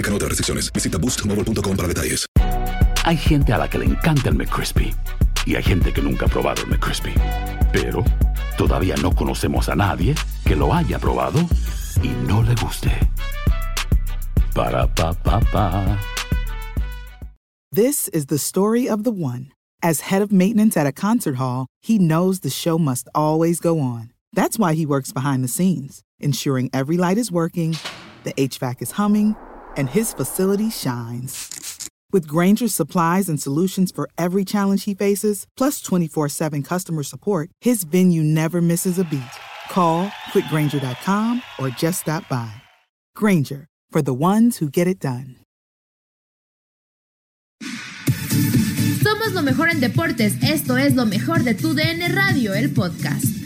Aplican otras restricciones. Visita boostmobile.com para detalles. Hay gente a la que le encanta el McCrispy y hay gente que nunca ha probado el McCrispy. Pero todavía no conocemos a nadie que lo haya probado y no le guste. Para pa pa pa. This is the story of the one. As head of maintenance at a concert hall, he knows the show must always go on. That's why he works behind the scenes, ensuring every light is working, the HVAC is humming and his facility shines. With Granger's supplies and solutions for every challenge he faces, plus 24 7 customer support, his venue never misses a beat. Call quickgranger.com or just stop by. Granger, for the ones who get it done. Somos lo mejor en deportes. Esto es lo mejor de tu DN Radio, el podcast.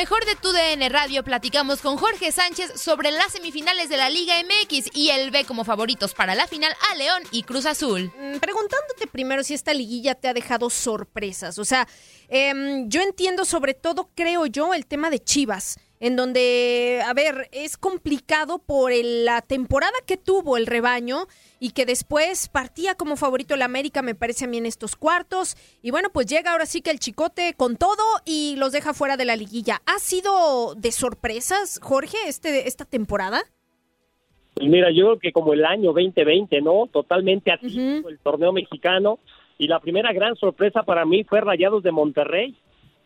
Mejor de tu DN Radio platicamos con Jorge Sánchez sobre las semifinales de la Liga MX y él ve como favoritos para la final a León y Cruz Azul. Mm, preguntándote primero si esta liguilla te ha dejado sorpresas. O sea, em, yo entiendo sobre todo, creo yo, el tema de Chivas en donde, a ver, es complicado por la temporada que tuvo el rebaño y que después partía como favorito el América, me parece a mí en estos cuartos. Y bueno, pues llega ahora sí que el chicote con todo y los deja fuera de la liguilla. ¿Ha sido de sorpresas, Jorge, este, esta temporada? Pues mira, yo creo que como el año 2020, ¿no? Totalmente atípico el torneo mexicano. Y la primera gran sorpresa para mí fue Rayados de Monterrey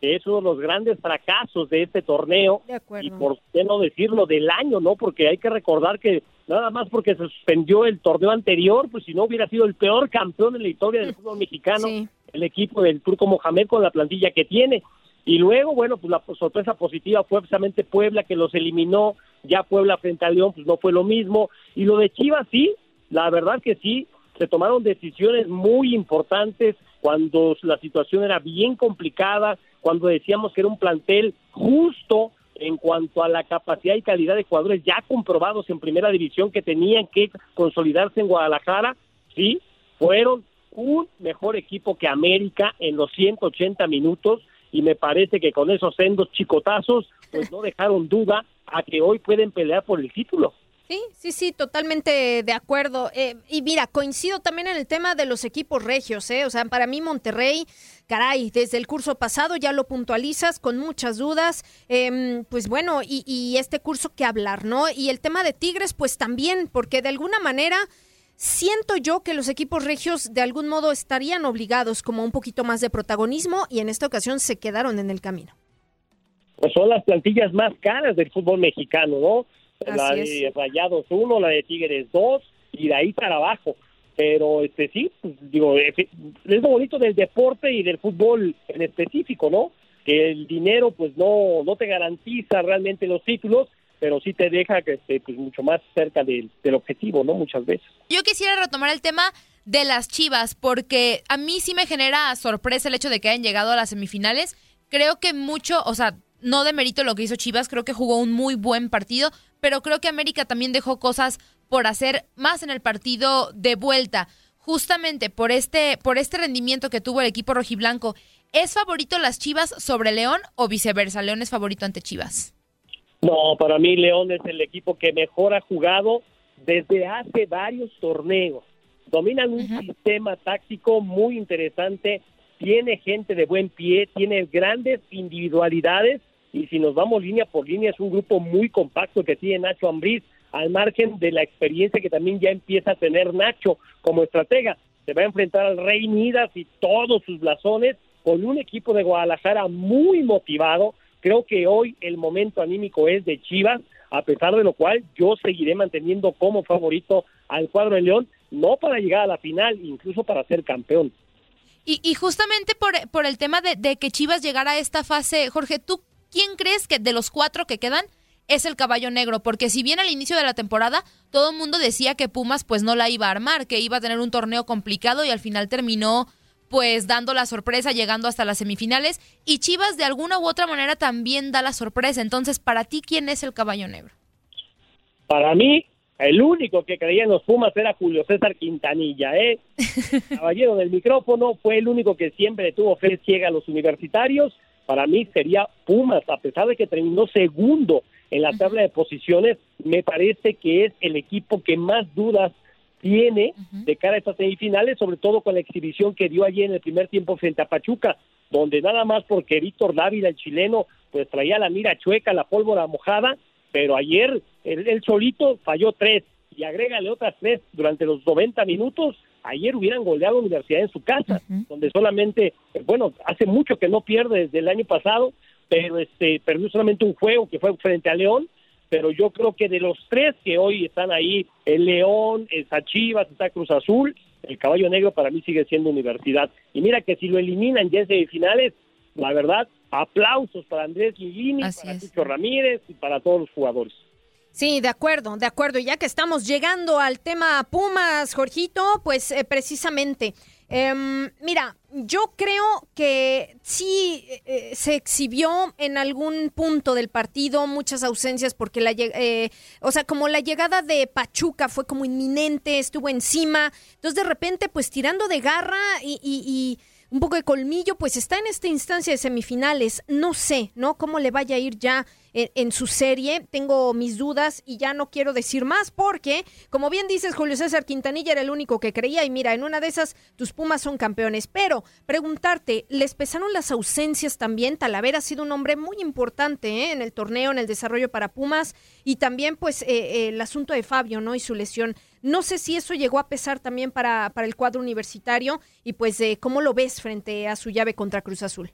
que es uno de los grandes fracasos de este torneo y por qué no decirlo del año, ¿no? Porque hay que recordar que nada más porque se suspendió el torneo anterior, pues si no hubiera sido el peor campeón en la historia del fútbol mexicano, el equipo del Turco Mohamed con la plantilla que tiene. Y luego, bueno, pues la sorpresa positiva fue precisamente Puebla que los eliminó, ya Puebla frente a León, pues no fue lo mismo. Y lo de Chivas sí, la verdad que sí, se tomaron decisiones muy importantes cuando la situación era bien complicada, cuando decíamos que era un plantel justo en cuanto a la capacidad y calidad de jugadores ya comprobados en primera división que tenían que consolidarse en Guadalajara, sí, fueron un mejor equipo que América en los 180 minutos y me parece que con esos sendos chicotazos pues no dejaron duda a que hoy pueden pelear por el título. Sí, sí, sí, totalmente de acuerdo. Eh, y mira, coincido también en el tema de los equipos regios, ¿eh? O sea, para mí Monterrey, caray, desde el curso pasado ya lo puntualizas con muchas dudas. Em, pues bueno, y, y, este curso que hablar, ¿no? Y el tema de Tigres, pues también, porque de alguna manera siento yo que los equipos regios de algún modo estarían obligados como un poquito más de protagonismo y en esta ocasión se quedaron en el camino. Pues son las plantillas más caras del fútbol mexicano, ¿no? La de Rayados 1, la de Tigres 2 y de ahí para abajo. Pero este sí, pues, digo, es lo bonito del deporte y del fútbol en específico, ¿no? Que el dinero pues no no te garantiza realmente los títulos, pero sí te deja que esté pues mucho más cerca del, del objetivo, ¿no? Muchas veces. Yo quisiera retomar el tema de las Chivas porque a mí sí me genera sorpresa el hecho de que hayan llegado a las semifinales. Creo que mucho, o sea, no demerito lo que hizo Chivas, creo que jugó un muy buen partido, pero creo que América también dejó cosas por hacer más en el partido de vuelta. Justamente por este, por este rendimiento que tuvo el equipo rojiblanco, ¿es favorito las Chivas sobre León o viceversa? ¿León es favorito ante Chivas? No, para mí León es el equipo que mejor ha jugado desde hace varios torneos. Dominan un sistema táctico muy interesante, tiene gente de buen pie, tiene grandes individualidades y si nos vamos línea por línea es un grupo muy compacto que tiene Nacho Ambriz, al margen de la experiencia que también ya empieza a tener Nacho como estratega. Se va a enfrentar al Rey Midas y todos sus blasones con un equipo de Guadalajara muy motivado. Creo que hoy el momento anímico es de Chivas, a pesar de lo cual yo seguiré manteniendo como favorito al cuadro de León, no para llegar a la final, incluso para ser campeón. Y, justamente por, por, el tema de, de, que Chivas llegara a esta fase, Jorge, ¿tú quién crees que de los cuatro que quedan es el caballo negro? Porque si bien al inicio de la temporada todo el mundo decía que Pumas pues no la iba a armar, que iba a tener un torneo complicado y al final terminó pues dando la sorpresa, llegando hasta las semifinales. Y Chivas de alguna u otra manera también da la sorpresa. Entonces, para ti, ¿quién es el caballo negro? Para mí, el único que creía en los Pumas era Julio César Quintanilla, ¿eh? Caballero del micrófono, fue el único que siempre tuvo fe ciega a los universitarios. Para mí sería Pumas, a pesar de que terminó segundo en la tabla de posiciones, me parece que es el equipo que más dudas tiene de cara a estas semifinales, sobre todo con la exhibición que dio allí en el primer tiempo frente a Pachuca, donde nada más porque Víctor Dávila, el chileno, pues traía la mira chueca, la pólvora mojada, pero ayer el, solito falló tres y agrégale otras tres durante los 90 minutos, ayer hubieran goleado a la Universidad en su casa, donde solamente, bueno, hace mucho que no pierde desde el año pasado, pero este perdió solamente un juego que fue frente a León pero yo creo que de los tres que hoy están ahí, el León, el Chivas, está Cruz Azul, el Caballo Negro para mí sigue siendo universidad. Y mira que si lo eliminan ya en semifinales, la verdad, aplausos para Andrés Lilini, para Chicho Ramírez y para todos los jugadores. Sí, de acuerdo, de acuerdo. Ya que estamos llegando al tema Pumas, Jorgito, pues eh, precisamente Em, mira, yo creo que sí eh, se exhibió en algún punto del partido muchas ausencias porque la eh, o sea, como la llegada de Pachuca fue como inminente, estuvo encima, entonces de repente pues tirando de garra y un poco de colmillo, pues está en esta instancia de semifinales. No sé, ¿no? Cómo le vaya a ir ya en, su serie. Tengo mis dudas y ya no quiero decir más porque, como bien dices, Julio César Quintanilla era el único que creía y mira, en una de esas tus Pumas son campeones. Pero preguntarte, ¿les pesaron las ausencias también? Talavera ha sido un hombre muy importante ¿eh? en el torneo, en el desarrollo para Pumas y también pues eh, eh, el asunto de Fabio, ¿no? Y su lesión. No sé si eso llegó a pesar también para, para el cuadro universitario y pues cómo lo ves frente a su llave contra Cruz Azul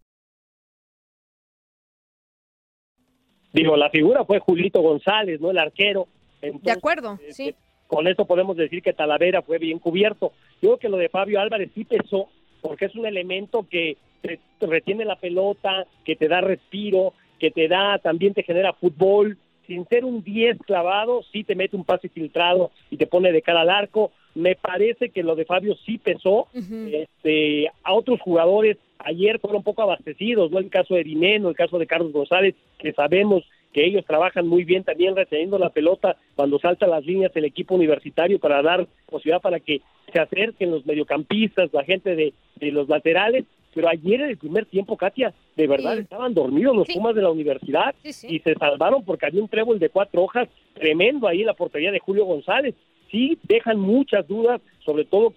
Digo, la figura fue Julito González, ¿no? El arquero. de acuerdo, eh, sí. Con eso podemos decir que Talavera fue bien cubierto. Yo creo que lo de Fabio Álvarez sí pesó, porque es un elemento que te retiene la pelota, que te da respiro, que te da, también te genera fútbol. Sin ser un 10 clavado, sí te mete un pase filtrado y te pone de cara al arco. Me parece que lo de Fabio sí pesó. este, a otros jugadores ayer fueron un poco abastecidos, ¿no? El caso de Dineno, el caso de Carlos González, que sabemos que ellos trabajan muy bien también reteniendo la pelota cuando salta las líneas el equipo universitario para dar posibilidad para que se acerquen los mediocampistas, la gente de, los laterales, pero ayer en el primer tiempo, Katia, de verdad estaban dormidos los Pumas de la universidad y se salvaron porque había un trébol de cuatro hojas tremendo ahí en la portería de Julio González. Sí, dejan muchas dudas, sobre todo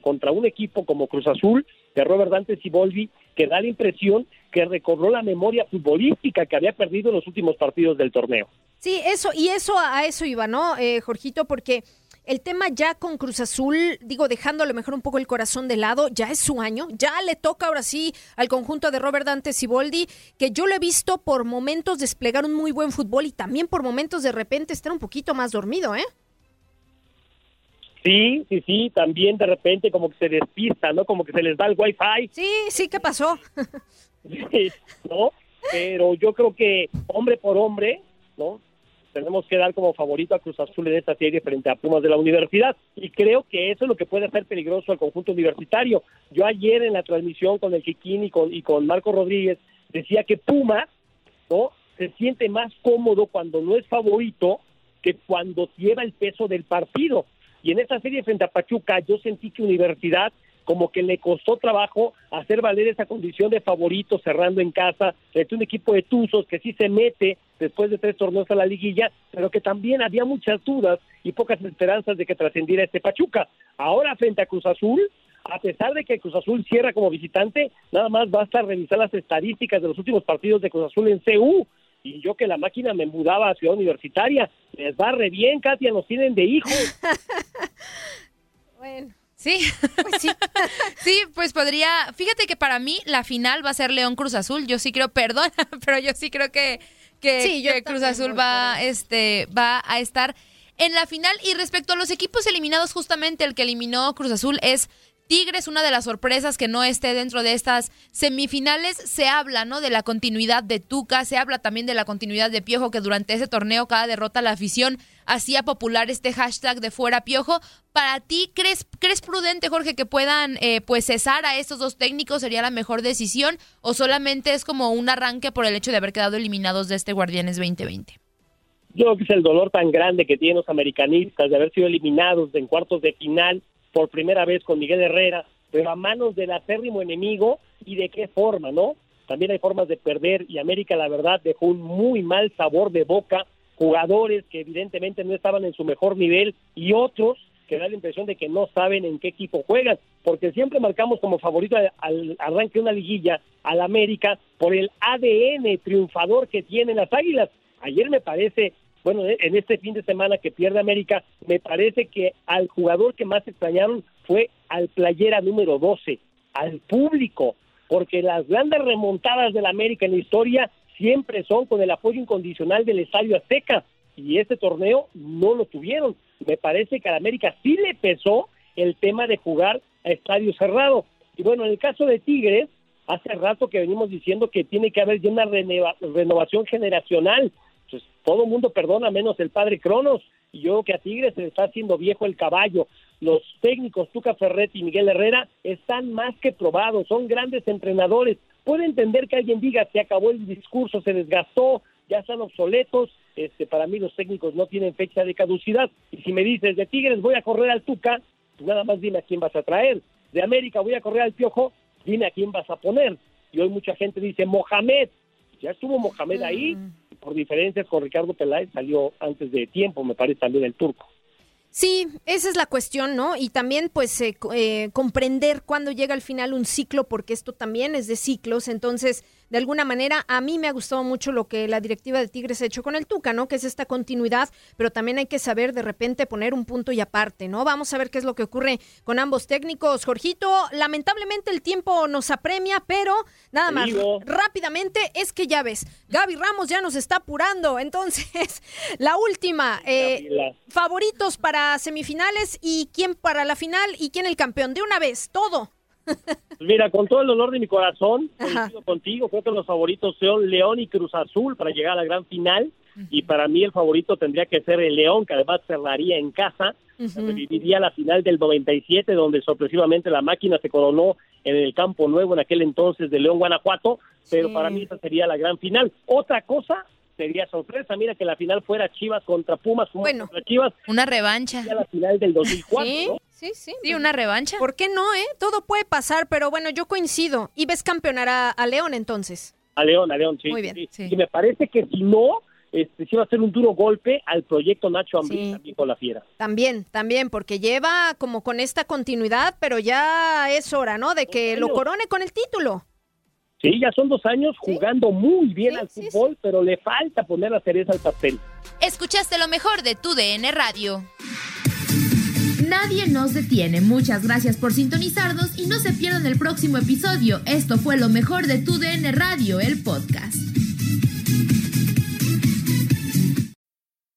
contra un equipo como Cruz Azul, de Robert Dante Siboldi, que da la impresión que recobró la memoria futbolística que había perdido en los últimos partidos del torneo. Sí, eso, y eso a eso iba, ¿no, eh, Jorgito? Porque el tema ya con Cruz Azul, digo, dejando a lo mejor un poco el corazón de lado, ya es su año, ya le toca ahora sí al conjunto de Robert Dante Siboldi, que yo lo he visto por momentos desplegar un muy buen fútbol y también por momentos de repente estar un poquito más dormido, ¿eh? Sí, sí, sí, también de repente como que se despista, ¿no? Como que se les da el wifi. Sí, sí, ¿qué pasó? ¿No? Pero yo creo que hombre por hombre, ¿no? tenemos que dar como favorito a Cruz Azul en esta serie frente a Pumas de la universidad. Y creo que eso es lo que puede hacer peligroso al conjunto universitario. Yo ayer en la transmisión con el Kikín y con, y con Marco Rodríguez decía que Pumas ¿no? se siente más cómodo cuando no es favorito que cuando lleva el peso del partido. Y en esta serie frente a Pachuca yo sentí que Universidad como que le costó trabajo hacer valer esa condición de favorito cerrando en casa, frente un equipo de Tuzos que sí se mete después de tres torneos a la liguilla, pero que también había muchas dudas y pocas esperanzas de que trascendiera este Pachuca. Ahora frente a Cruz Azul, a pesar de que Cruz Azul cierra como visitante, nada más basta revisar las estadísticas de los últimos partidos de Cruz Azul en CU. Y yo que la máquina me mudaba a Ciudad Universitaria, les va re bien, Katia, nos tienen de hijos. bueno. Sí, pues sí. sí, pues podría. Fíjate que para mí la final va a ser León Cruz Azul. Yo sí creo, perdón, pero yo sí creo que, que, Cruz Azul va, este, va a estar en la final. Y respecto a los equipos eliminados, justamente el que eliminó Cruz Azul es Tigres, una de las sorpresas que no esté dentro de estas semifinales, se habla, ¿no? De la continuidad de Tuca, se habla también de la continuidad de Piojo, que durante ese torneo, cada derrota, la afición hacía popular este hashtag de fuera Piojo. Para ti, ¿crees, crees prudente, Jorge, que puedan eh, pues cesar a estos dos técnicos? ¿Sería la mejor decisión? ¿O solamente es como un arranque por el hecho de haber quedado eliminados de este Guardianes 2020? Yo creo que es el dolor tan grande que tienen los americanistas de haber sido eliminados en cuartos de final por primera vez con Miguel Herrera, pero a manos del acérrimo enemigo y de qué forma, ¿no? También hay formas de perder y América, la verdad, dejó un muy mal sabor de boca, jugadores que evidentemente no estaban en su mejor nivel y otros que da la impresión de que no saben en qué equipo juegan, porque siempre marcamos como favorito al arranque de una liguilla al América por el ADN triunfador que tienen las Águilas. Ayer me parece bueno, en este fin de semana que pierde América, me parece que al jugador que más extrañaron fue al playera número 12, al público, porque las grandes remontadas del América en la historia siempre son con el apoyo incondicional del Estadio Azteca, y este torneo no lo tuvieron. Me parece que al América sí le pesó el tema de jugar a estadio cerrado. Y bueno, en el caso de Tigres, hace rato que venimos diciendo que tiene que haber ya una renovación generacional pues todo mundo perdona menos el padre Cronos y yo que a Tigres se le está haciendo viejo el caballo. Los técnicos Tuca Ferretti y Miguel Herrera están más que probados, son grandes entrenadores. Puede entender que alguien diga se acabó el discurso, se desgastó, ya están obsoletos. Este, para mí los técnicos no tienen fecha de caducidad. Y si me dices de Tigres voy a correr al Tuca, pues nada más dime a quién vas a traer. De América voy a correr al Piojo, dime a quién vas a poner. Y hoy mucha gente dice Mohamed. Ya estuvo Mohamed ahí, mm por diferencias con Ricardo Peláez salió antes de tiempo, me parece también el turco. Sí, esa es la cuestión, ¿no? Y también pues eh, eh, comprender cuándo llega al final un ciclo, porque esto también es de ciclos, entonces de alguna manera a mí me ha gustado mucho lo que la directiva de Tigres ha hecho con el Tuca, ¿no? Que es esta continuidad, pero también hay que saber de repente poner un punto y aparte, ¿no? Vamos a ver qué es lo que ocurre con ambos técnicos. Jorgito, lamentablemente el tiempo nos apremia, pero nada más, rápidamente es que ya ves, Gaby Ramos ya nos está apurando, entonces la última, eh, favoritos para semifinales y quién para la final y quién el campeón, de una vez, todo. Pues mira, con todo el dolor de mi corazón, contigo, creo que los favoritos son León y Cruz Azul para llegar a la gran final. Y para mí el favorito tendría que ser el León, que además cerraría en casa, viviría la final del 97, donde sorpresivamente la máquina se coronó en el Campo Nuevo en aquel entonces de León, Guanajuato, pero para mí esa sería la gran final. Otra cosa sería sorpresa. Mira que la final fuera Chivas contra Pumas, bueno, contra Chivas. Una revancha. la final del 2004. Sí, sí, sí. Sí, una revancha. ¿Por qué no, eh? Todo puede pasar, pero bueno, yo coincido. ¿Y ves campeonar a, León entonces? A León, a León, sí. Muy bien. Y me parece que si no, este, sí va a ser un duro golpe al proyecto Nacho Ambriz también con la Fiera. También, también, porque lleva como con esta continuidad, pero ya es hora, ¿no? De que lo corone con el título. Sí, ya son dos años jugando muy bien al fútbol, pero le falta poner la cereza al papel. Escuchaste lo mejor de tu DN Radio. Nadie nos detiene. Muchas gracias por sintonizarnos y no se pierdan el próximo episodio. Esto fue lo mejor de tu DN Radio, el podcast.